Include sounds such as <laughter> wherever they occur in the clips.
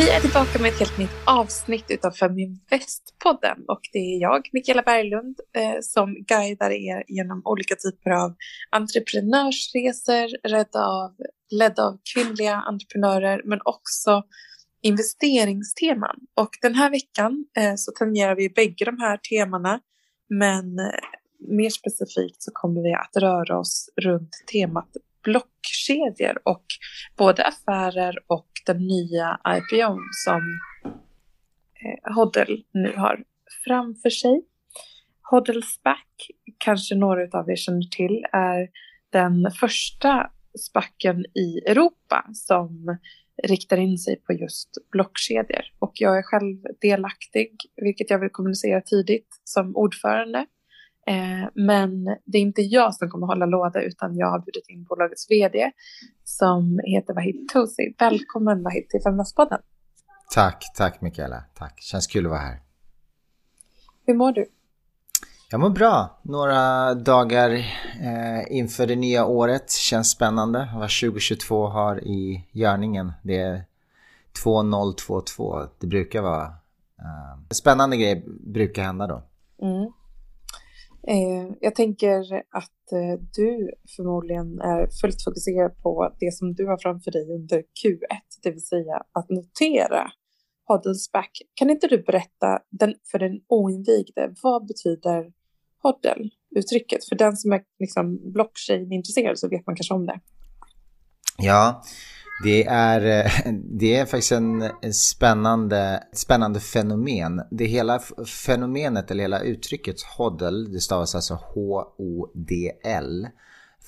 Vi är tillbaka med ett helt nytt avsnitt utav Feminvest-podden och det är jag, Mikaela Berglund, eh, som guidar er genom olika typer av entreprenörsresor ledda av, ledda av kvinnliga entreprenörer men också investeringsteman. Och den här veckan eh, så tangerar vi bägge de här temana men eh, mer specifikt så kommer vi att röra oss runt temat blockkedjor och både affärer och den nya IPO som eh, Hodl nu har framför sig. Hodl SPAC, kanske några av er känner till, är den första SPACen i Europa som riktar in sig på just blockkedjor. Och jag är själv delaktig, vilket jag vill kommunicera tidigt, som ordförande Eh, men det är inte jag som kommer hålla låda utan jag har bjudit in bolagets vd som heter Wahid Tosi. Välkommen Wahid till Femnäspodden. Tack, tack Mikaela. Tack, känns kul att vara här. Hur mår du? Jag mår bra. Några dagar eh, inför det nya året. Känns spännande. Vad 2022 har i görningen. Det är 2022. Det brukar vara... Eh, spännande grejer brukar hända då. Mm. Eh, jag tänker att eh, du förmodligen är fullt fokuserad på det som du har framför dig under Q1, det vill säga att notera Hoddles back. Kan inte du berätta den, för den oinvigde, vad betyder Hoddle, uttrycket? För den som är liksom blockchain-intresserad så vet man kanske om det. Ja, det är, eh, det är faktiskt en spännande, spännande fenomen. Det hela fenomenet, eller hela uttrycket HODL, det stavas alltså H-O-D-L,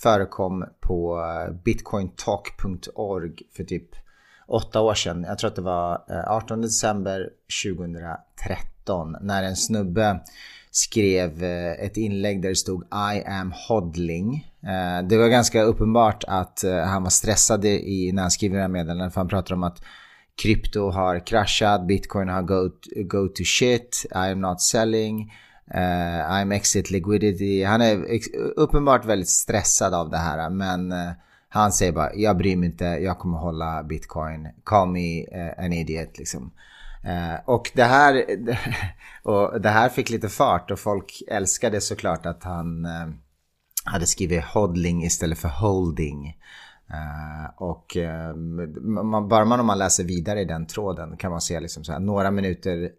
förekom på eh, bitcointalk.org för typ åtta år sedan. Jag tror att det var eh, 18 december 2013 när en snubbe skrev eh, ett inlägg där det stod I am hodling. Eh, det var ganska uppenbart att eh, han var stressad i, när han skrev det här meddelandet för han pratade om att krypto har kraschat, bitcoin har go, go to shit, I am not selling, uh, I'm exit liquidity. Han är uppenbart väldigt stressad av det här men han säger bara jag bryr mig inte, jag kommer hålla bitcoin, call me an idiot liksom. Eh, och, det här, <laughs> och det här fick lite fart och folk älskade såklart att han eh, hade skrivit hodling istället för holding. Eh, och bara man om man läser vidare i den tråden kan man se liksom så här, några minuter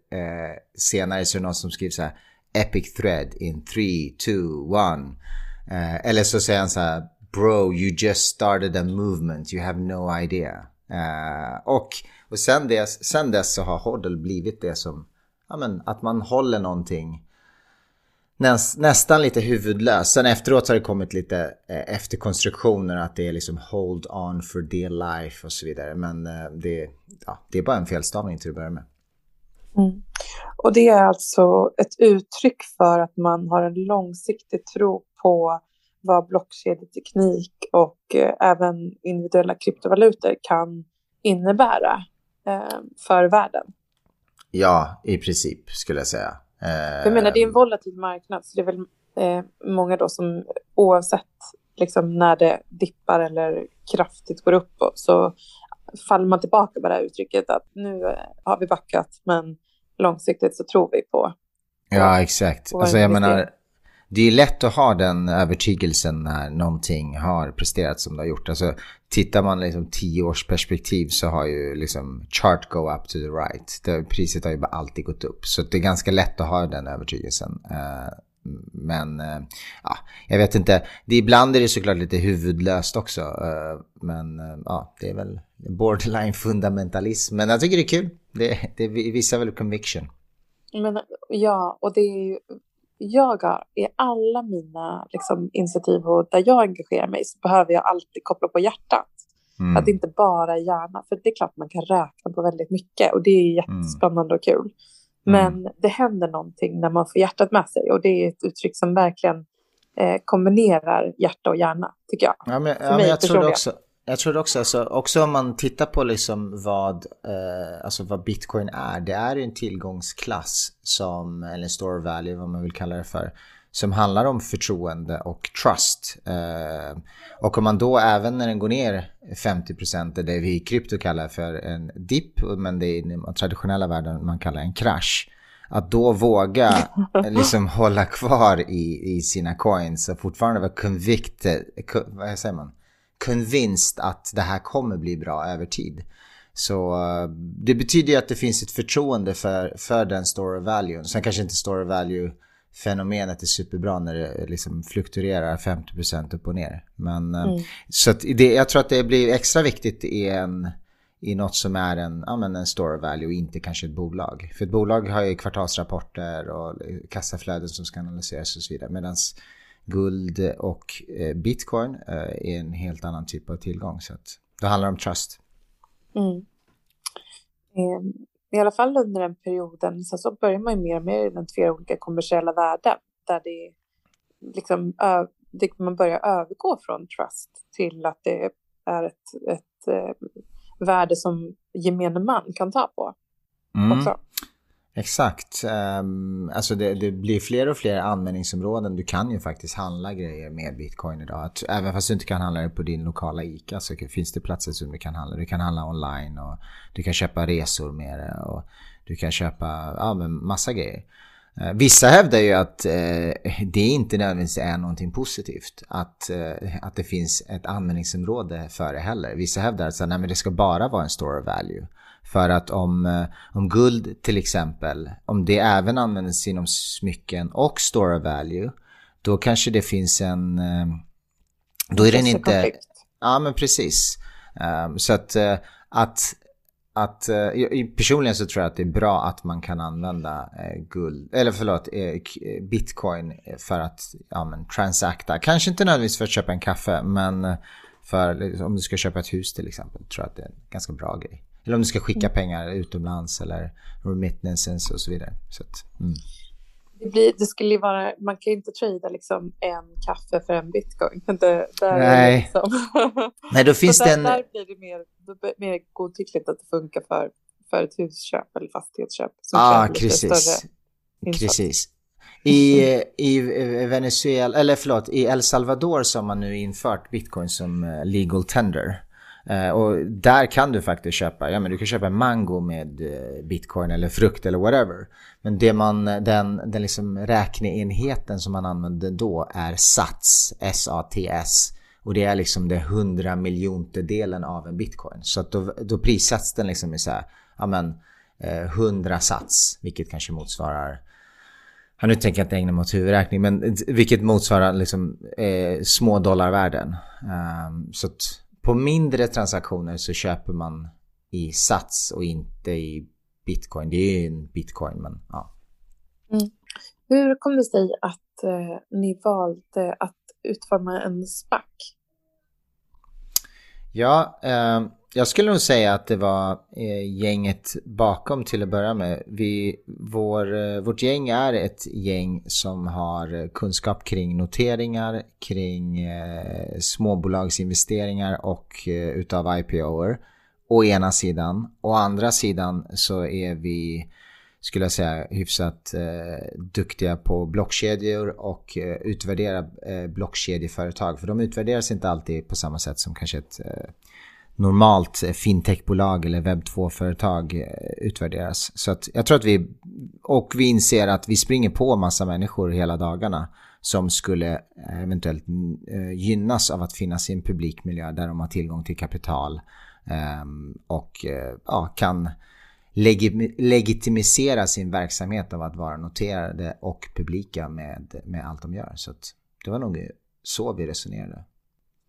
senare så är det någon som skriver så här Epic thread in 3, 2, 1. Eller så säger han så här Bro, you just started a movement, you have no idea. Eh, och och sen dess, sen dess så har Hoddle blivit det som, ja men att man håller någonting näs, nästan lite huvudlöst. Sen efteråt har det kommit lite eh, efterkonstruktioner att det är liksom hold on for dear life och så vidare. Men eh, det, ja, det är bara en felstavning till att börja med. Mm. Och det är alltså ett uttryck för att man har en långsiktig tro på vad blockkedjeteknik och eh, även individuella kryptovalutor kan innebära eh, för världen. Ja, i princip skulle jag säga. Eh, jag menar, det är en volatil marknad, så det är väl eh, många då som oavsett liksom, när det dippar eller kraftigt går upp så faller man tillbaka på det här uttrycket att nu eh, har vi backat, men långsiktigt så tror vi på. på ja, exakt. Alltså jag menar, det är lätt att ha den övertygelsen när någonting har presterat som det har gjort. Alltså, tittar man liksom tio års perspektiv så har ju liksom chart go up to the right. Det, priset har ju bara alltid gått upp. Så det är ganska lätt att ha den övertygelsen. Uh, men uh, ja, jag vet inte. Det, ibland är det såklart lite huvudlöst också. Uh, men ja, det är väl borderline fundamentalism. Men jag tycker det är kul. Det, det visar väl conviction. Men, ja, och det är ju jag har i alla mina liksom, initiativ och där jag engagerar mig så behöver jag alltid koppla på hjärtat. Mm. Att det inte bara är hjärna. För det är klart man kan räkna på väldigt mycket och det är jättespännande och kul. Men mm. det händer någonting när man får hjärtat med sig och det är ett uttryck som verkligen eh, kombinerar hjärta och hjärna, tycker jag. Ja, men, ja, men jag tror också, jag tror också, alltså, också om man tittar på liksom vad, eh, alltså vad bitcoin är. Det är en tillgångsklass som, eller en store value vad man vill kalla det för. som handlar om förtroende och trust. Eh, och om man då även när den går ner 50% är det vi i krypto kallar för en dipp, men det är i den traditionella världen man kallar en krasch. Att då våga <laughs> liksom hålla kvar i, i sina coins och fortfarande vara convicted, vad säger man? Convinced att det här kommer bli bra över tid. Så eh, det betyder ju att det finns ett förtroende för, för den store value. Sen kanske inte store value fenomenet är superbra när det liksom fluktuerar 50% upp och ner. Men eh, mm. så det, jag tror att det blir extra viktigt i, en, i något som är en, ja, men en store value och inte kanske ett bolag. För ett bolag har ju kvartalsrapporter och kassaflöden som ska analyseras och så vidare. Medan guld och eh, bitcoin är en helt annan typ av tillgång. Så att det handlar om trust. Mm. Ehm, I alla fall under den perioden så, så börjar man ju mer och mer identifiera olika kommersiella värden där det liksom det, man börjar övergå från trust till att det är ett, ett, ett eh, värde som gemene man kan ta på. Mm. Också. Exakt. Um, alltså det, det, blir fler och fler användningsområden. Du kan ju faktiskt handla grejer med bitcoin idag. Att, även fast du inte kan handla det på din lokala ICA så finns det platser som du kan handla. Du kan handla online och du kan köpa resor med det och du kan köpa ja, men massa grejer. Uh, vissa hävdar ju att uh, det inte nödvändigtvis är någonting positivt. Att, uh, att det finns ett användningsområde för det heller. Vissa hävdar att nej, men det ska bara vara en store of value. För att om, eh, om guld till exempel, om det även används inom smycken och store value, då kanske det finns en... Eh, då är den inte... Ja men precis. Ehm, så att, eh, att, att personligen så tror jag att det är bra att man kan använda guld, eller förlåt, bitcoin för att ja, men, transakta. Kanske inte nödvändigtvis för att köpa en kaffe, men för om du ska köpa ett hus till exempel, tror jag att det är en ganska bra grej. Eller om du ska skicka pengar utomlands eller remittances och så vidare. Så att, mm. det, blir, det skulle vara, man kan ju inte trada liksom en kaffe för en bitcoin. <laughs> Det, där Nej. Liksom. <laughs> Nej, då finns det en... Där blir det mer, mer godtyckligt att det funkar för, för ett husköp eller fastighetsköp. Ja, ah, precis. Precis. I, I Venezuela, eller förlåt, i El Salvador så har man nu infört bitcoin som eh, legal tender. Eh, och där kan du faktiskt köpa, ja men du kan köpa mango med eh, bitcoin eller frukt eller whatever. Men det man, den, den liksom räkneenheten som man använder då är sats, S-A-T-S. Och det är liksom det hundra miljonte delen av en bitcoin. Så att då, då prissätts den liksom i så här, ja men eh, 100 sats, vilket kanske motsvarar Ja, nu tänker jag inte ägna mig åt huvudräkning, men vilket motsvarar liksom eh, små dollarvärden. Um, så att på mindre transaktioner så köper man i sats och inte i bitcoin. Det är ju en bitcoin, men ja. Mm. Hur kom det sig att eh, ni valde att utforma en SPAC? Ja, eh, jag skulle nog säga att det var eh, gänget bakom till att börja med. Vi, vår, eh, vårt gäng är ett gäng som har eh, kunskap kring noteringar, kring eh, småbolagsinvesteringar och eh, utav IPOer. Å ena sidan. Å andra sidan så är vi, skulle jag säga, hyfsat eh, duktiga på blockkedjor och eh, utvärdera eh, blockkedjeföretag. För de utvärderas inte alltid på samma sätt som kanske ett eh, normalt fintechbolag eller webb 2-företag eh, utvärderas. Så att jag tror att vi, och vi inser att vi springer på massa människor hela dagarna som skulle eh, eventuellt mm, eh, gynnas av att finnas i en publikmiljö där de har tillgång till kapital ehm, och ja, kan legitimisera sin verksamhet av att vara noterade och publika med, med allt de gör. Så det var nog så vi resonerade.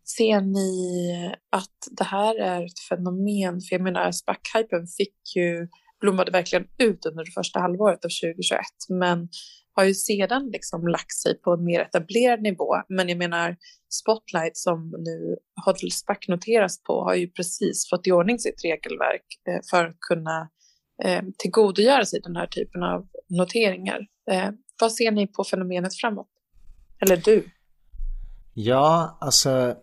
Ser ni att det här är ett fenomen? För jag menar, SPAC-hypen fick ju, blommade verkligen ut under det första halvåret av 2021, men har ju sedan liksom lagt sig på en mer etablerad nivå. Men jag menar, Spotlight som nu Hodl SPAC noteras på har ju precis fått i ordning sitt regelverk eh, för att kunna eh, tillgodogöra sig den här typen av noteringar. Eh, vad ser ni på fenomenet framåt? Eller du? Ja, alltså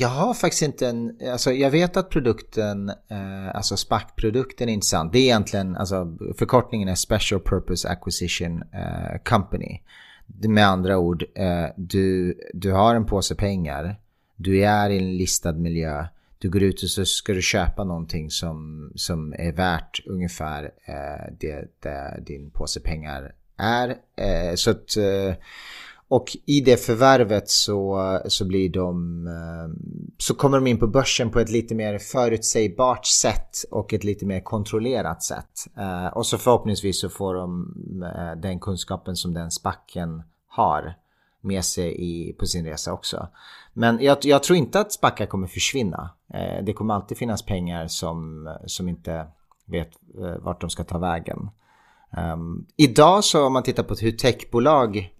jag har faktiskt inte en, alltså jag vet att produkten, eh, alltså SPAC-produkten är intressant. Det är egentligen, alltså förkortningen är Special Purpose Acquisition eh, Company. Med andra ord, eh, du, du har en påse pengar, du är i en listad miljö, du går ut och så ska du köpa någonting som, som är värt ungefär eh, det, det din påse pengar är. Eh, så att, eh, och i det förvärvet så, så blir de eh, så kommer de in på börsen på ett lite mer förutsägbart sätt och ett lite mer kontrollerat sätt. Eh, och så förhoppningsvis så får de eh, den kunskapen som den spacken har med sig i, på sin resa också. Men jag, jag tror inte att spackar kommer försvinna. Det kommer alltid finnas pengar som, som inte vet vart de ska ta vägen. Um, idag så om man tittar på hur techbolag,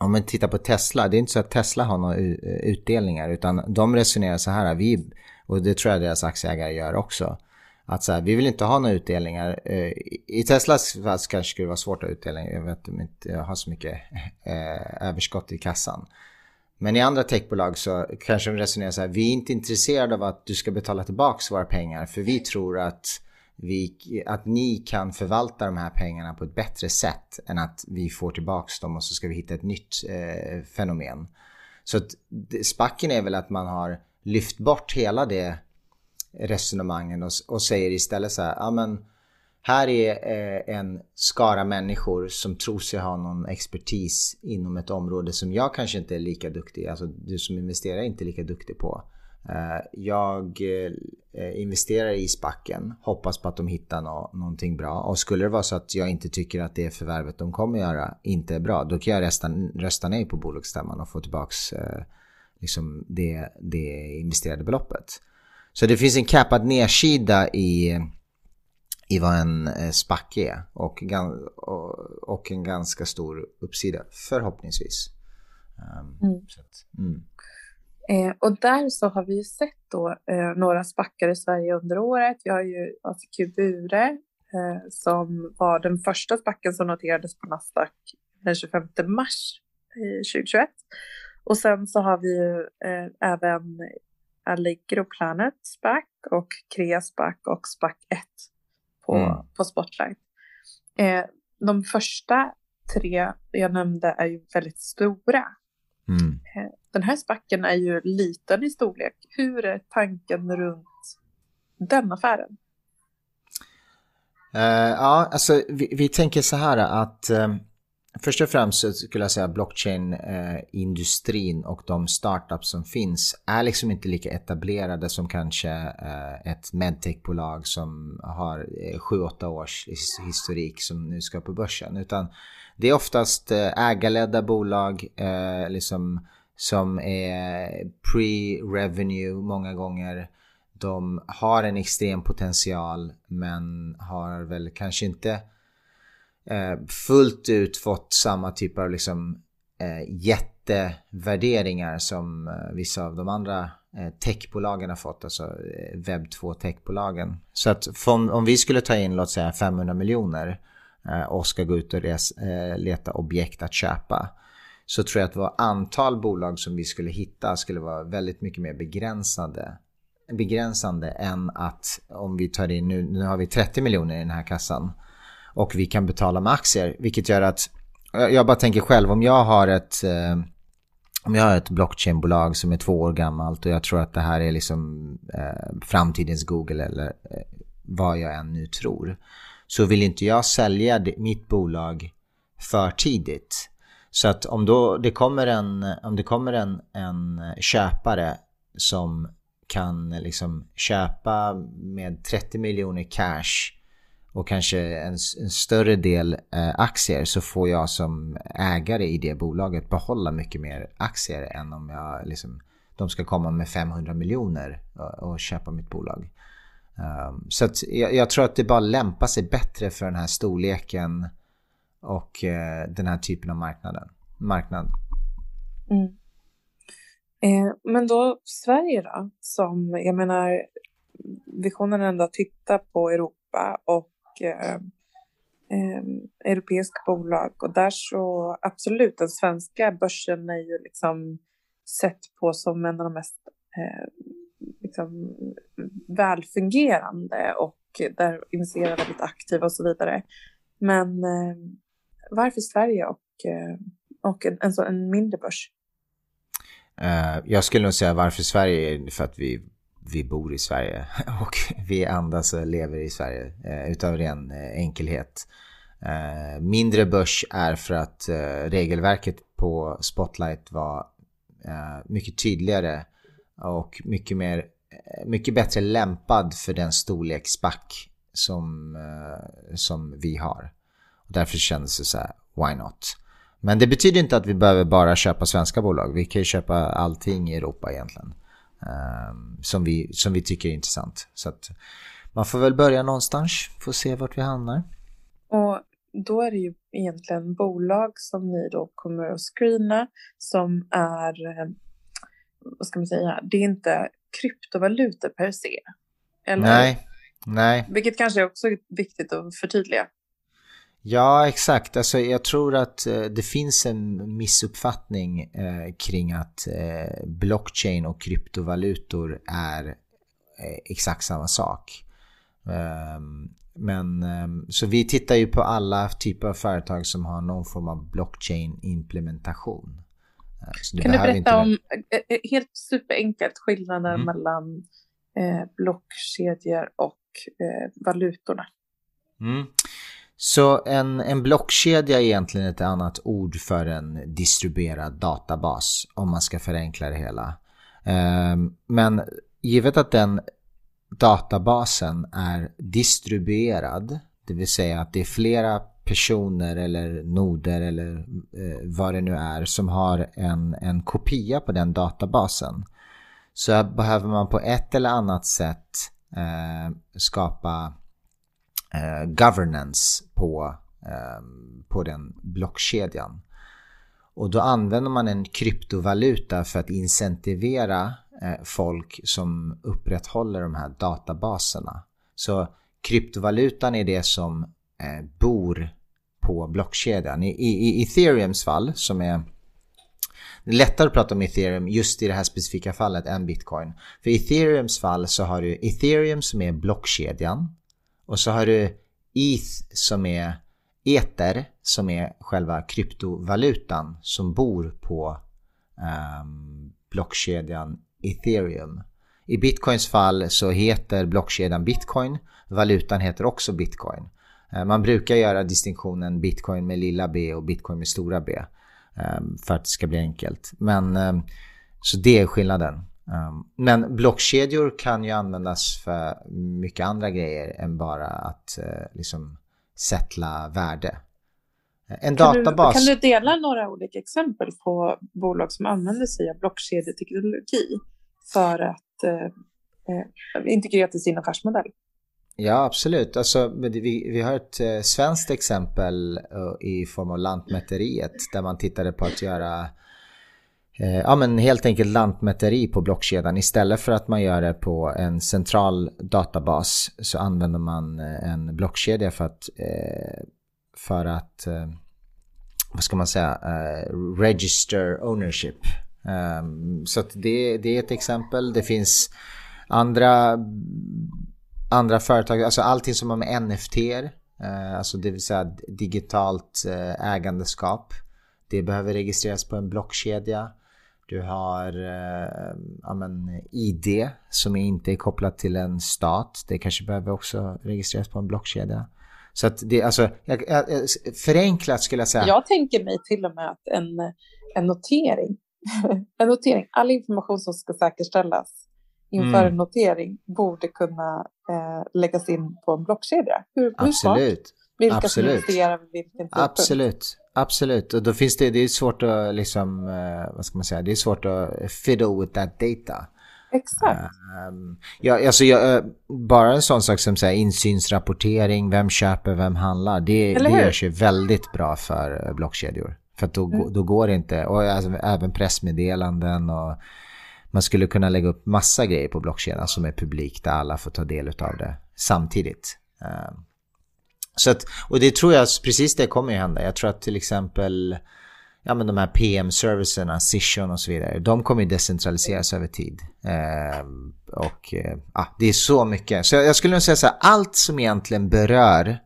om man tittar på Tesla, det är inte så att Tesla har några utdelningar utan de resonerar så här, vi, och det tror jag deras aktieägare gör också. Att så här, vi vill inte ha några utdelningar. Eh, I Teslas fall kanske skulle det vara svårt att ha utdelningar. Jag vet inte, jag har så mycket eh, överskott i kassan. Men i andra techbolag så kanske de resonerar så här, vi är inte intresserade av att du ska betala tillbaka våra pengar för vi tror att, vi, att ni kan förvalta de här pengarna på ett bättre sätt än att vi får tillbaka dem och så ska vi hitta ett nytt eh, fenomen. Så att, spacken är väl att man har lyft bort hela det resonemangen och, och säger istället så här, ja men här är eh, en skara människor som tror sig ha någon expertis inom ett område som jag kanske inte är lika duktig, alltså du som investerar är inte lika duktig på. Eh, jag eh, investerar i spacken, hoppas på att de hittar no någonting bra och skulle det vara så att jag inte tycker att det förvärvet de kommer göra inte är bra, då kan jag rösta, rösta nej på bolagsstämman och få tillbaks liksom det, det investerade beloppet. Så det finns en cappad nedsida i i vad en eh, SPAC är och, och en ganska stor uppsida förhoppningsvis. Um, mm. Att, mm. Eh, och där så har vi ju sett då eh, några spackar i Sverige under året. Vi har ju ACQ Bure eh, som var den första spacken som noterades på Nasdaq den 25 mars 2021. Och sen så har vi ju eh, även Allegro Planet SPAC och Crea SPAC och SPAC 1 på, mm. på Spotlight. Eh, de första tre jag nämnde är ju väldigt stora. Mm. Den här spacken är ju liten i storlek. Hur är tanken runt den affären? Uh, ja, alltså vi, vi, tänker så här att uh, Först och främst så skulle jag säga blockchain-industrin och de startups som finns är liksom inte lika etablerade som kanske eh, ett medtech-bolag som har 7-8 års historik som nu ska på börsen. Utan det är oftast ägarledda bolag liksom, som är pre-revenue många gånger. De har en extrem potential men har väl kanske inte eh, fullt ut fått samma typ av liksom, eh, jättevärderingar som eh, vissa av de andra eh, techbolagen har fått, alltså eh, webb 2 techbolagen. Så att om vi skulle ta in låt säga 500 miljoner eh, och ska gå ut och res, eh, leta objekt att köpa så tror jag att vårt antal bolag som vi skulle hitta skulle vara väldigt mycket mer begränsade begränsande än att om vi tar in nu, nu har vi 30 miljoner i den här kassan och vi kan betala med aktier. Vilket gör att, jag bara tänker själv om jag har ett eh, om jag har ett blockchainbolag som är två år gammalt och jag tror att det här är liksom eh, framtidens Google eller eh, vad jag än nu tror. Så vill inte jag sälja det, mitt bolag för tidigt. Så att om då det kommer en, om det kommer en, en köpare som kan liksom köpa med 30 miljoner cash och kanske en, en större del eh, aktier så får jag som ägare i det bolaget behålla mycket mer aktier än om jag liksom, de ska komma med 500 miljoner och, och köpa mitt bolag. Um, så jag, jag, tror att det bara lämpar sig bättre för den här storleken och eh, den här typen av marknaden. marknad. Mm. Eh, men då Sverige då, som jag menar visionen ändå att titta på Europa och eh, eh, europeiska bolag och där så absolut den svenska börsen är ju liksom sett på som en av de mest eh, liksom, välfungerande och där investerare är väldigt aktiva och så vidare. Men eh, varför Sverige och eh, och en, en, en mindre börs? Eh, jag skulle nog säga varför Sverige för att vi, vi bor i Sverige <laughs> och vi andas och lever i Sverige eh, utav ren enkelhet. Mindre börs är för att regelverket på Spotlight var mycket tydligare och mycket mer mycket bättre lämpad för den storleksback som, som vi har. Därför kändes det så här, why not? Men det betyder inte att vi behöver bara köpa svenska bolag. Vi kan ju köpa allting i Europa egentligen. Um, som, vi, som vi tycker är intressant. Så att man får väl börja någonstans. Får se vart vi hamnar. Och då är det ju egentligen bolag som ni då kommer att screena som är, vad ska man säga, det är inte kryptovalutor per se. Eller? Nej, nej. Vilket kanske är också viktigt att förtydliga. Ja, exakt. Alltså, jag tror att eh, det finns en missuppfattning eh, kring att eh, blockchain och kryptovalutor är eh, exakt samma sak. Ehm, men ehm, så vi tittar ju på alla typer av företag som har någon form av blockchain-implementation. Eh, kan du berätta inte... om, eh, helt superenkelt, skillnaden mm. mellan blockkedjor och valutorna? Mm. Så en, en blockkedja är egentligen ett annat ord för en distribuerad databas om man ska förenkla det hela. Ehm, men givet att den databasen är distribuerad, det vill säga att det är flera personer eller noder eller eh, vad det nu är som har en, en kopia på den databasen så behöver man på ett eller annat sätt eh, skapa eh, governance på, eh, på den blockkedjan. Och då använder man en kryptovaluta för att incentivera eh, folk som upprätthåller de här databaserna. Så kryptovalutan är det som eh, bor på blockkedjan. I, i, I ethereums fall som är det är lättare att prata om ethereum just i det här specifika fallet än bitcoin. För i ethereums fall så har du ethereum som är blockkedjan och så har du ETH som är Ether som är själva kryptovalutan som bor på um, blockkedjan ethereum. I bitcoins fall så heter blockkedjan bitcoin. Valutan heter också bitcoin. Eh, man brukar göra distinktionen bitcoin med lilla b och bitcoin med stora b. Ehm, för att det ska bli enkelt. Men ehm, så det är skillnaden. Um, men blockkedjor kan ju användas för mycket andra grejer än bara att uh, liksom sätta värde. En kan databas... Du, kan du dela några olika exempel på bolag som använder sig av blockkedjeteknologi för att uh, uh, integrera till sin affärsmodell? Ja, absolut. Alltså, vi, vi har ett svenskt exempel i form av Lantmäteriet där man tittade på att göra Eh, Eh, ja, men helt enkelt lantmäteri på blockkedjan. Istället för att man gör det på en central databas så använder man eh, en blockkedja för att, eh, för att eh, vad ska man säga, register ownership. Ehm, så det, det är ett exempel. Det finns andra, andra företag, alltså allting som har med NFT, alltså det vill säga digitalt ägandeskap. Det behöver registreras på en blockkedja. Du har eh, ja, men ID som inte är kopplat till en stat. Det kanske behöver också registreras på en blockkedja. Så att det, alltså, jag, jag, förenklat skulle jag säga. Jag tänker mig till och med att en, en notering, <laughs> en notering, all information som ska säkerställas inför mm. en notering borde kunna eh, läggas in på en blockkedja. Hur, Absolut. Hur vilka Absolut. som investerar vid vilken tidpunkt. Absolut. Absolut, och då finns det, det är svårt att liksom, uh, vad ska man säga, det är svårt att fiddle with that data. Exakt. Um, ja, alltså, jag, uh, bara en sån sak som så här, insynsrapportering, vem köper, vem handlar, det, det görs ju väldigt bra för uh, blockkedjor. För då, mm. då går det inte, och alltså, även pressmeddelanden och man skulle kunna lägga upp massa grejer på blockkedjan som är publikt där alla får ta del av det samtidigt. Um, så att, och det tror jag, precis det kommer ju hända. Jag tror att till exempel ja, men de här PM-servicerna, Cision och så vidare, de kommer ju decentraliseras över tid. Eh, och eh, det är så mycket. Så jag, jag skulle nog säga så här, allt som egentligen berör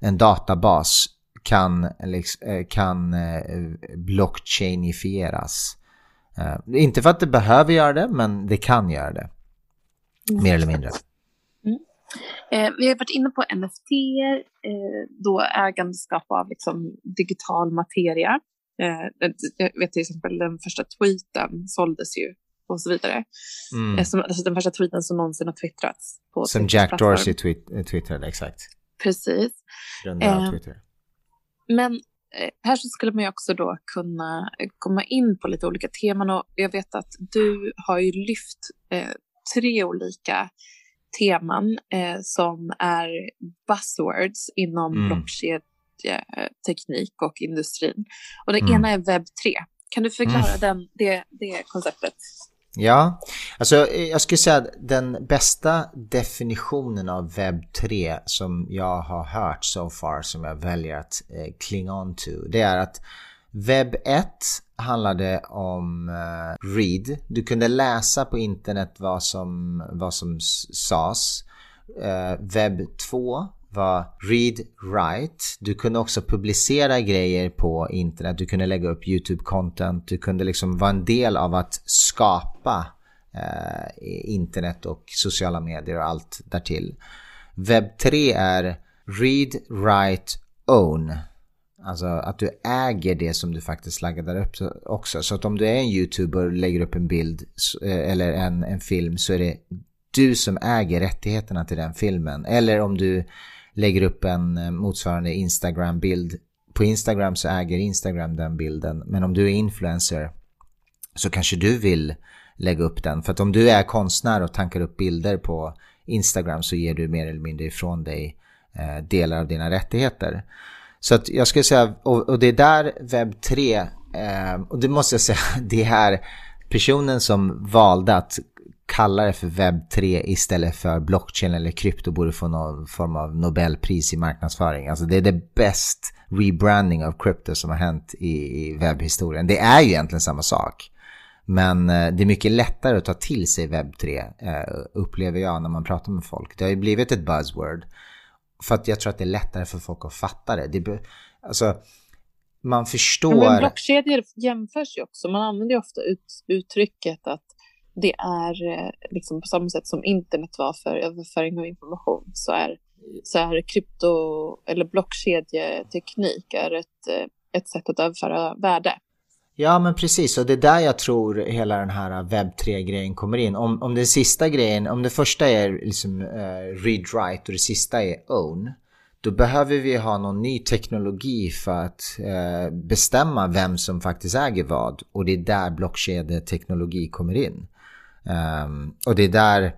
en databas kan, liksom, eh, kan eh, blockchainifieras. Eh, inte för att det behöver göra det, men det kan göra det. Mer eller mindre. Eh, vi har varit inne på NFT, eh, då ägandeskap av liksom, digital materia. Eh, jag vet till exempel den första tweeten såldes ju och så vidare. Mm. Eh, som, alltså den första tweeten som någonsin har twittrats. På som Jack Dorsey eh, twittrade, exakt. Precis. Eh, Twitter. Men eh, här så skulle man ju också då kunna komma in på lite olika teman och jag vet att du har ju lyft eh, tre olika teman eh, som är buzzwords inom mm. blockkedjeteknik och industrin. Och det mm. ena är webb 3. Kan du förklara mm. den, det, det konceptet? Ja, alltså jag skulle säga att den bästa definitionen av webb 3 som jag har hört so far som jag väljer att eh, cling on to det är att webb 1 handlade om eh, uh, read. Du kunde läsa på internet vad som, vad som sades. Uh, eh, webb 2 var read write. Du kunde också publicera grejer på internet. Du kunde lägga upp YouTube-content. Du kunde liksom vara en del av att skapa uh, internet och sociala medier och allt därtill. Webb 3 är read, write, own. Alltså att du äger det som du faktiskt laddar upp också. Så att om du är en youtuber och lägger upp en bild eh, eller en, en film så är det du som äger rättigheterna till den filmen. Eller om du lägger upp en eh, motsvarande Instagram-bild. På Instagram så äger Instagram den bilden. Men om du är influencer så kanske du vill lägga upp den. För att om du är konstnär och tankar upp bilder på Instagram så ger du mer eller mindre ifrån dig eh, delar av dina rättigheter. Så att jag skulle säga, och, och det är där webb 3, eh, och det måste jag säga, <laughs> det är personen som valde att kalla det för webb 3 istället för blockchain eller krypto borde få någon form av nobelpris i marknadsföring. Alltså det är det bäst rebranding av krypto som har hänt i, i webbhistorien. Det är ju egentligen samma sak. Men eh, det är mycket lättare att ta till sig webb 3 eh, upplever jag när man pratar med folk. Det har ju blivit ett buzzword. För att jag tror att det är lättare för folk att fatta det. det alltså, man förstår... men blockkedjor jämförs ju också. Man använder ju ofta ut, uttrycket att det är eh, liksom på samma sätt som internet var för överföring av information så är, så är krypto eller blockkedjeteknik är ett, eh, ett sätt att överföra värde. Ja men precis och det är där jag tror hela den här webb 3-grejen kommer in. Om, om den sista grejen, om det första är liksom uh, read write och det sista är own. Då behöver vi ha någon ny teknologi för att uh, bestämma vem som faktiskt äger vad. Och det är där blockkedjeteknologi kommer in. Um, och det är där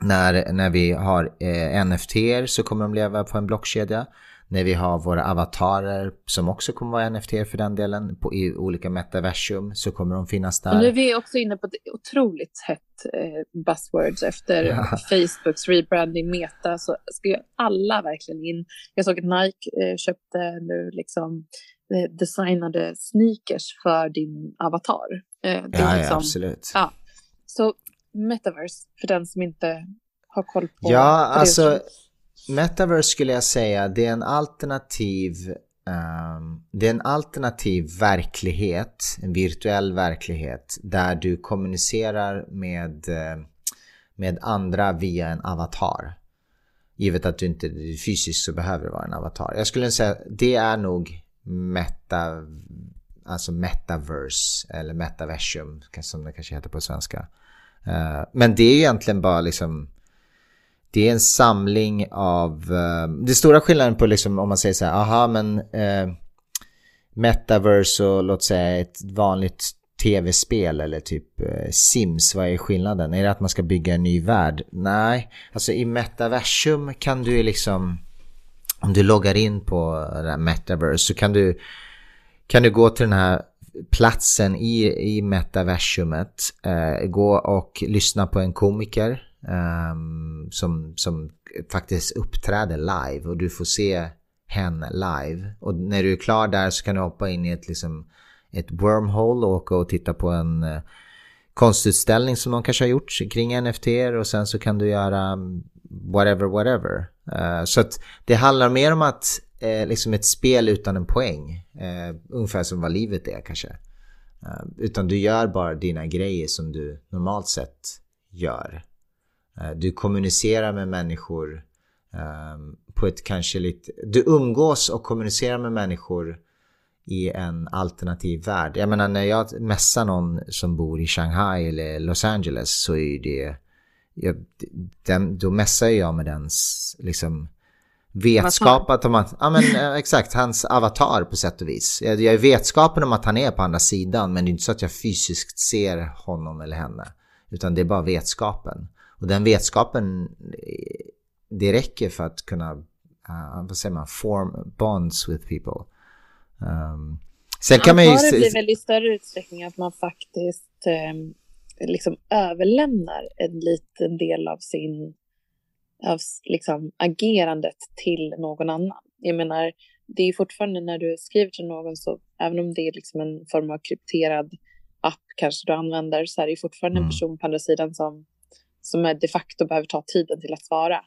när, när vi har eh, uh, NFT så kommer de leva på en blockkedja när vi har våra avatarer som också kommer vara NFT för den delen på, i olika metaversum så kommer de finnas där. Och nu är vi också inne på ett otroligt hett eh, buzzwords efter ja. <laughs> Facebooks rebranding Meta så ska ju alla verkligen in. Jag såg att Nike eh, köpte nu liksom eh, designade sneakers för din avatar. Eh, ja, liksom, ja, absolut. Ja. Så metaverse för den som inte har koll på Ja, alltså Metaverse skulle jag säga det är en alternativ um, det är en alternativ verklighet, en virtuell verklighet där du kommunicerar med, eh, med andra via en avatar. Givet att du inte fysiskt så behöver vara en avatar. Jag skulle säga det är nog meta, alltså metaverse eller metaversum som det kanske heter på svenska. Uh, men det är egentligen bara liksom det är en samling av... Uh, det stora skillnaden på liksom om man säger så här, aha men uh, Metaverse och låt säga ett vanligt tv-spel eller typ uh, Sims, vad är skillnaden? Är det att man ska bygga en ny värld? Nej, alltså i metaversum kan du liksom... Om du loggar in på det här metaverse så kan du, kan du gå till den här platsen i, i metaversumet, eh, gå och lyssna på en komiker Um, som, som faktiskt uppträder live och du får se henne live. Och när du är klar där så kan du hoppa in i ett, liksom, ett wormhole och åka och titta på en uh, konstutställning som någon kanske har gjort kring NFT och sen så kan du göra mm, whatever, whatever. Uh, så att det handlar mer om att uh, liksom ett spel utan en poäng. uh, ungefär som vad livet är kanske. Utan du gör bara dina grejer som du normalt sett gör. Eh, du kommunicerar med människor ehm, på ett kanske lite... Du umgås och kommunicerar med människor i en alternativ värld. Jag menar när jag mässar någon som bor i Shanghai eller Los Angeles så är det... Jag, den, då mässar jag med dens liksom vetskap att de ja men eh, exakt, hans avatar på sätt och vis. Jag, jag är vetskapen om att han är på andra sidan men det är inte så att jag fysiskt ser honom eller henne. Utan det är bara vetskapen. Och den vetskapen, det räcker för att kunna, uh, vad säger man, form bonds with people. Um, sen kan man ju... Det blir väl i större utsträckning att man faktiskt um, liksom överlämnar en liten del av sin av liksom, agerandet till någon annan. Jag menar, det är fortfarande när du skriver till någon så även om det är liksom en form av krypterad app kanske du använder så är det fortfarande mm. en person på andra sidan som, som är de facto behöver ta tiden till att svara.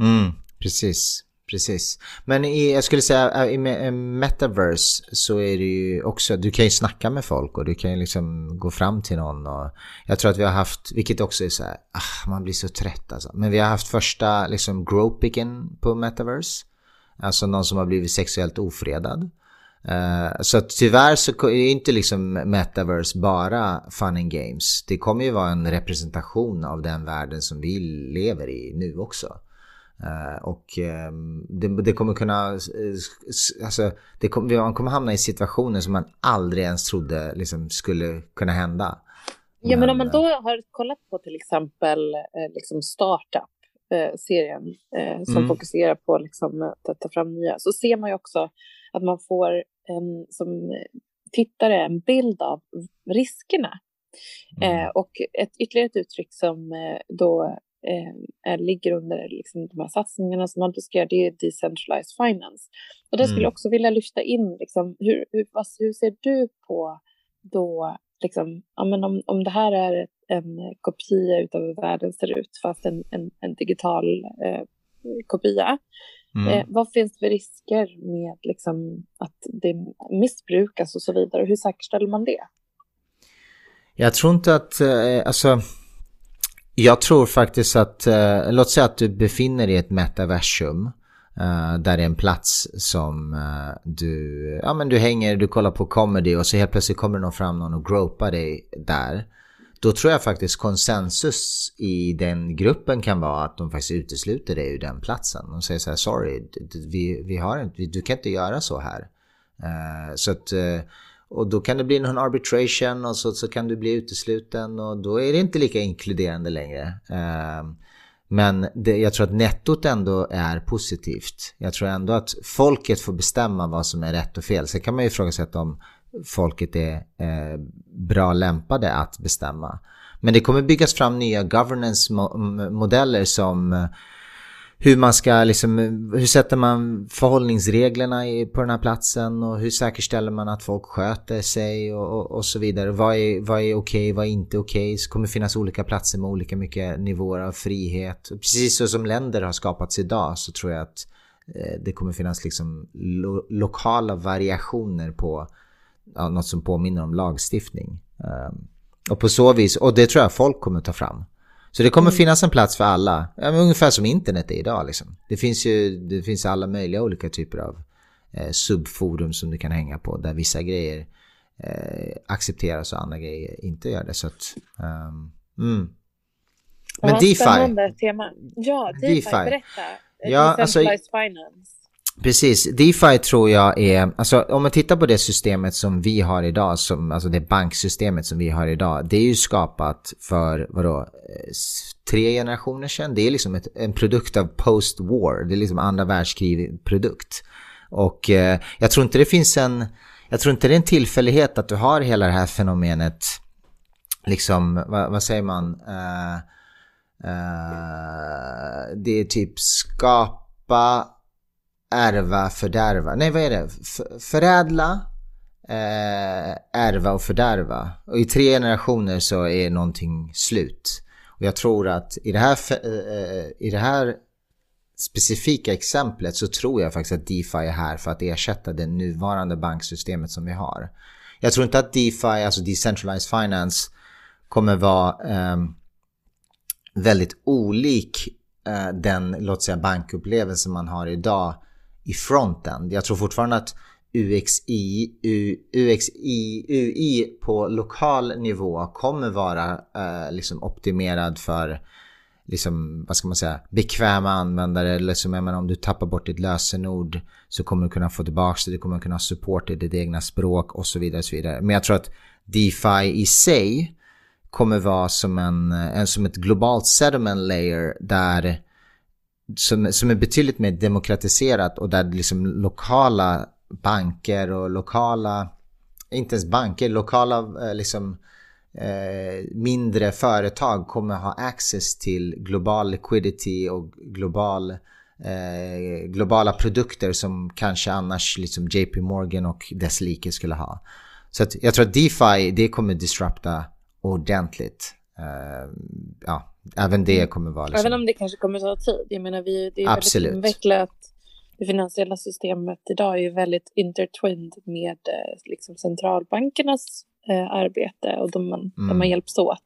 Mm, precis. Precis. Men i, jag skulle säga äh, i äh, metaverse så är det ju också, du kan ju snacka med folk och du kan ju liksom gå fram till någon och jag tror att vi har haft, vilket också är så här, ah, man blir så trött alltså. Men vi har haft första liksom gropiken på metaverse. Alltså någon som har blivit sexuellt ofredad. Uh, så tyvärr så är inte liksom metaverse bara fun and games. Det kommer ju vara en representation av den världen som vi lever i nu också. Uh, och um, det, det, kommer kunna, alltså, det kom, man kommer hamna i situationer som man aldrig ens trodde liksom, skulle kunna hända. Ja men, men om man då har kollat på till exempel eh, liksom startup-serien eh, som mm. fokuserar på liksom, att ta fram nya, så ser man ju också att man får en, som tittare en bild av riskerna. Mm. Eh, och ett ytterligare ett uttryck som eh, då eh, ligger under liksom, de här satsningarna som man diskuterar, det är decentralized finance. Och det skulle jag mm. också vilja lyfta in, liksom, hur, hur, hur ser du på då, liksom, ja, men om, om det här är en kopia av hur världen ser ut, fast en, en, en digital eh, kopia, Mm. Eh, vad finns det för risker med liksom, att det missbrukas och så vidare? Hur säkerställer man det? Jag tror inte att, eh, alltså jag tror faktiskt att, eh, låt säga att du befinner dig i ett metaversum. Uh, där det är en plats som uh, du, ja men du hänger, du kollar på comedy och så helt plötsligt kommer någon fram någon och gropar dig där. Då tror jag faktiskt konsensus i den gruppen kan vara att de faktiskt utesluter dig ur den platsen. De säger så här, sorry, vi, vi har inte, du kan inte göra så här. Uh, så att eh, och då kan det bli någon arbitration och så, så kan du bli utesluten och då är det inte lika inkluderande längre. Uh, men det, jag tror att nettot ändå är positivt. Jag tror ändå att folket får bestämma vad som är rätt och fel. Sen kan man ju ifrågasätta om folket är eh, bra lämpade att bestämma. Men det kommer byggas fram nya governance-modeller som eh, hur man ska liksom, eh, hur sätter man förhållningsreglerna på den här platsen och hur säkerställer man att folk sköter sig och, och, och så vidare. Vad är, vad är okej, okay, vad är inte okej? Okay? Det kommer finnas olika platser med olika mycket nivåer av frihet. Precis så som länder har skapats idag så tror jag att eh, det kommer finnas liksom lo lokala variationer på något som påminner om lagstiftning. Um, och på så vis, och det tror jag folk kommer ta fram. Så det kommer mm. finnas en plats för alla. Ja, ungefär som internet är idag. Liksom. Det finns ju det finns alla möjliga olika typer av eh, subforum som du kan hänga på. Där vissa grejer eh, accepteras och andra grejer inte gör det. Så att, um, mm. Men ja, DeFi. Tema. Ja, DeFi. DeFi. Berätta. Ja, alltså, finance. Precis, DeFi tror jag är, alltså om man tittar på det systemet som vi har idag, som, alltså det banksystemet som vi har idag, det är ju skapat för, vadå, eh, tre generationer sedan. Det är liksom ett, en produkt av post-war, det är liksom andra världskrig-produkt. Och eh, jag tror inte det finns en, jag tror inte det är en tillfällighet att du har hela det här fenomenet, liksom, vad, vad säger man, uh, uh, det är typ skapa ärva, fördärva. Nej, vad är det? F förädla, eh, ärva och fördärva. Och i tre generationer så är någonting slut. Och jag tror att i det här, eh, eh, i det här specifika exemplet så tror jag faktiskt att DeFi är här för att ersätta det nuvarande banksystemet som vi har. Jag tror inte att DeFi, alltså Decentralized Finance, kommer vara eh, väldigt olik eh, den, låt säga bankupplevelse man har idag i frontend. Jag tror fortfarande att UXI, U, UXI, UI på lokal nivå kommer vara eh, liksom optimerad för liksom, vad ska man säga, bekväma användare. Liksom, jag menar, om du tappar bort ditt lösenord så kommer du kunna få tillbaka det. Du kommer kunna ha support i ditt egna språk och så vidare. Och så vidare. Men jag tror att DeFi i sig kommer vara som, en, en, som ett globalt sediment layer där som, som är betydligt mer demokratiserat och där liksom lokala banker och lokala, inte ens banker, lokala eh, liksom eh, mindre företag kommer ha access till global liquidity och global eh, globala produkter som kanske annars liksom JP Morgan och dess like skulle ha. Så att jag tror att DeFi det kommer disrupta ordentligt. Uh, ja, även det mm. kommer vara... Liksom... Även om det kanske kommer ta tid. Jag menar, vi, det är Absolut. väldigt invecklat. Det finansiella systemet idag är ju väldigt intertwined med eh, liksom centralbankernas eh, arbete och de man, mm. de man hjälps åt.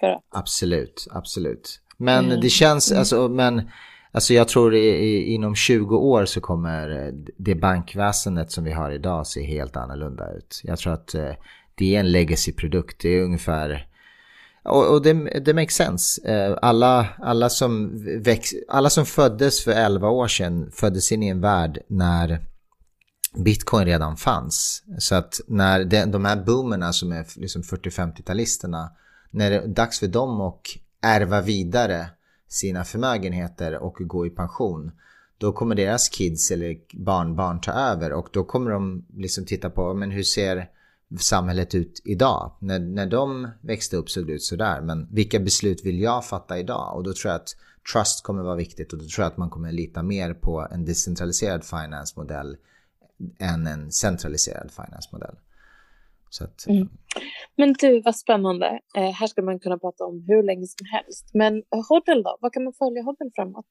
För att... Absolut, absolut. Men mm. det känns, mm. alltså, men alltså jag tror i, i, inom 20 år så kommer det bankväsendet som vi har idag se helt annorlunda ut. Jag tror att eh, det är en legacy-produkt. Det är ungefär och, och det, det makes sense. Eh, alla, alla, som väx, alla som föddes för 11 år sedan föddes in i en värld när bitcoin redan fanns. Så att när de, de här boomerna som är liksom 40-50-talisterna, när det är dags för dem att ärva vidare sina förmögenheter och gå i pension, då kommer deras kids eller barnbarn ta över och då kommer de liksom titta på, men hur ser samhället ut idag. När, när de växte upp såg det ut sådär. Men vilka beslut vill jag fatta idag? Och då tror jag att trust kommer vara viktigt och då tror jag att man kommer lita mer på en decentraliserad finance-modell än en centraliserad finance-modell. Att, mm. Men du, vad spännande. Eh, här ska man kunna prata om hur länge som helst. Men Hodel då? Vad kan man följa Hodel framåt?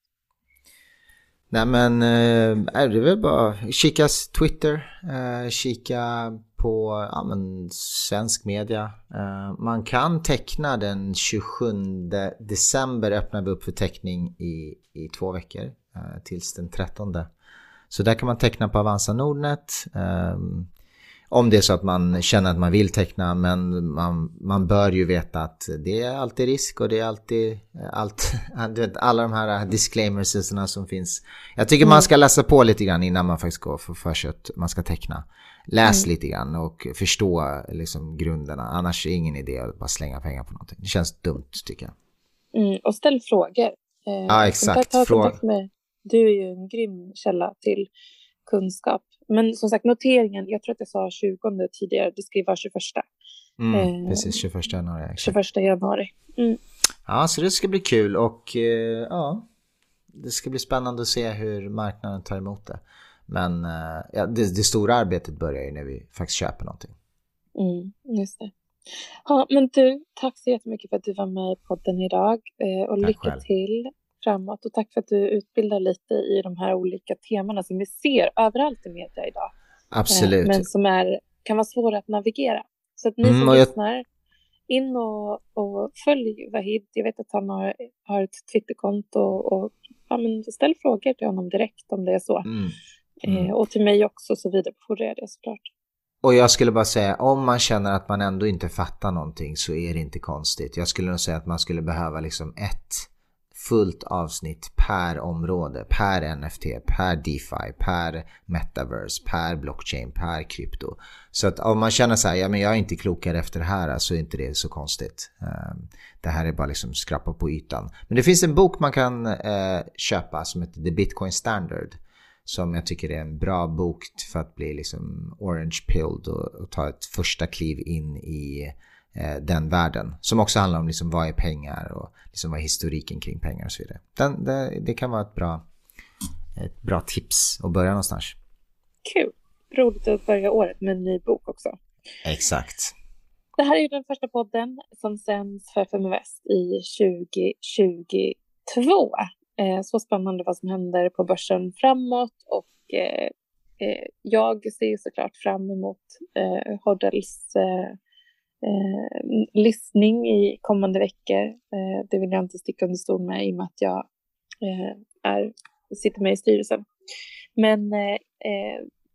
Nej men eh, är det väl bara kika Twitter, eh, kika på ja, men, svensk media. Uh, man kan teckna den 27 december öppnar vi upp för teckning i, i två veckor uh, tills den 13. Så där kan man teckna på Avanza Nordnet. Um, om det är så att man känner att man vill teckna men man, man bör ju veta att det är alltid risk och det är alltid allt, <laughs> du vet, alla de här disclaimersarna som finns. Jag tycker man mm. ska läsa på lite grann innan man faktiskt går för, för att man ska teckna. Läs mm. lite grann och förstå liksom grunderna. Annars är det ingen idé att bara slänga pengar på någonting. Det känns dumt tycker jag. Mm, och ställ frågor. Eh, ja, exakt. Ta kontakt med. Du är ju en grym källa till kunskap. Men som sagt, noteringen, jag tror att jag sa 20 tidigare, det ska ju vara 21. Mm, eh, precis, 21 januari. Exakt. 21 januari. Mm. Ja, så det ska bli kul och eh, ja, det ska bli spännande att se hur marknaden tar emot det. Men eh, ja, det, det, stora arbetet börjar ju när vi faktiskt köper någonting. Mm, just det. Ja, men du, tack så jättemycket för att du var med i podden idag eh, och tack lycka själv. till framåt och tack för att du utbildar lite i de här olika temana som vi ser överallt i media idag. Absolut. Men som är, kan vara svåra att navigera. Så att ni mm, som jag... lyssnar, in och, och följ Vahid. Jag vet att han har, har ett Twitterkonto och, och ja, ställ frågor till honom direkt om det är så. Mm. Mm. Eh, och till mig också så vidarebefordrar jag det såklart. Och jag skulle bara säga, om man känner att man ändå inte fattar någonting så är det inte konstigt. Jag skulle nog säga att man skulle behöva liksom ett fullt avsnitt per område, per NFT, per DeFi, per metaverse, per blockchain, per krypto. Så att om man känner så här, ja men jag är inte klokare efter det här så är inte det så konstigt. Ehm, det här är bara liksom skrapa på ytan. Men det finns en bok man kan eh, köpa som heter The Bitcoin Standard som jag tycker är en bra bok för att bli liksom orange pilled och, och ta ett första kliv in i eh, den världen. Som också handlar om liksom vad är pengar och liksom vad är historiken kring pengar och så vidare. Den, det, det kan vara ett bra, ett bra tips att börja någonstans. Kul! Roligt att börja året med en ny bok också. Exakt. Det här är den första podden som sänds för FM Väst i 2022. Eh, så spännande vad som händer på börsen framåt och eh, eh jag ser såklart fram emot eh, Hoddles eh, eh, listning i kommande veckor. Eh, det vill jag inte sticka under stol med i och med att jag eh, är, sitter med i styrelsen. Men eh,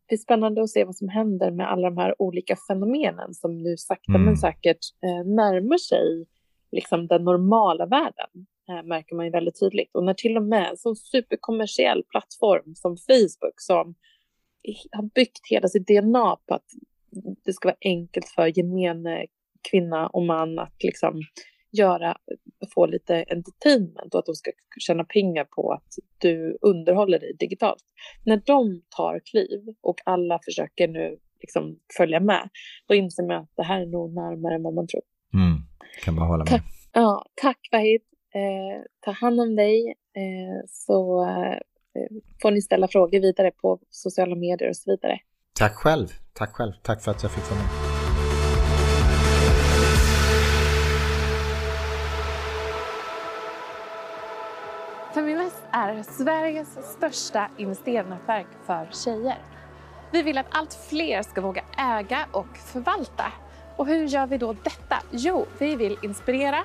det är spännande att se vad som händer med alla de här olika fenomenen som nu sakta mm. men säkert närmar sig liksom den normala världen märker man ju väldigt tydligt. Och när till och med en sån superkommersiell plattform som Facebook som har byggt hela sitt DNA på att det ska vara enkelt för gemene kvinna och man att liksom göra, få lite entertainment och att de ska tjäna pengar på att du underhåller dig digitalt. När de tar kliv och alla försöker nu liksom följa med, då inser man att det här är nog närmare än vad man tror. Mm, kan bara hålla med. Tack, ja, tack Vahid. Eh, ta hand om dig eh, så eh, får ni ställa frågor vidare på sociala medier och så vidare. Tack själv. Tack själv. Tack för att jag fick vara med. Feminvest är Sveriges största investeringsnätverk för tjejer. Vi vill att allt fler ska våga äga och förvalta. Och hur gör vi då detta? Jo, vi vill inspirera,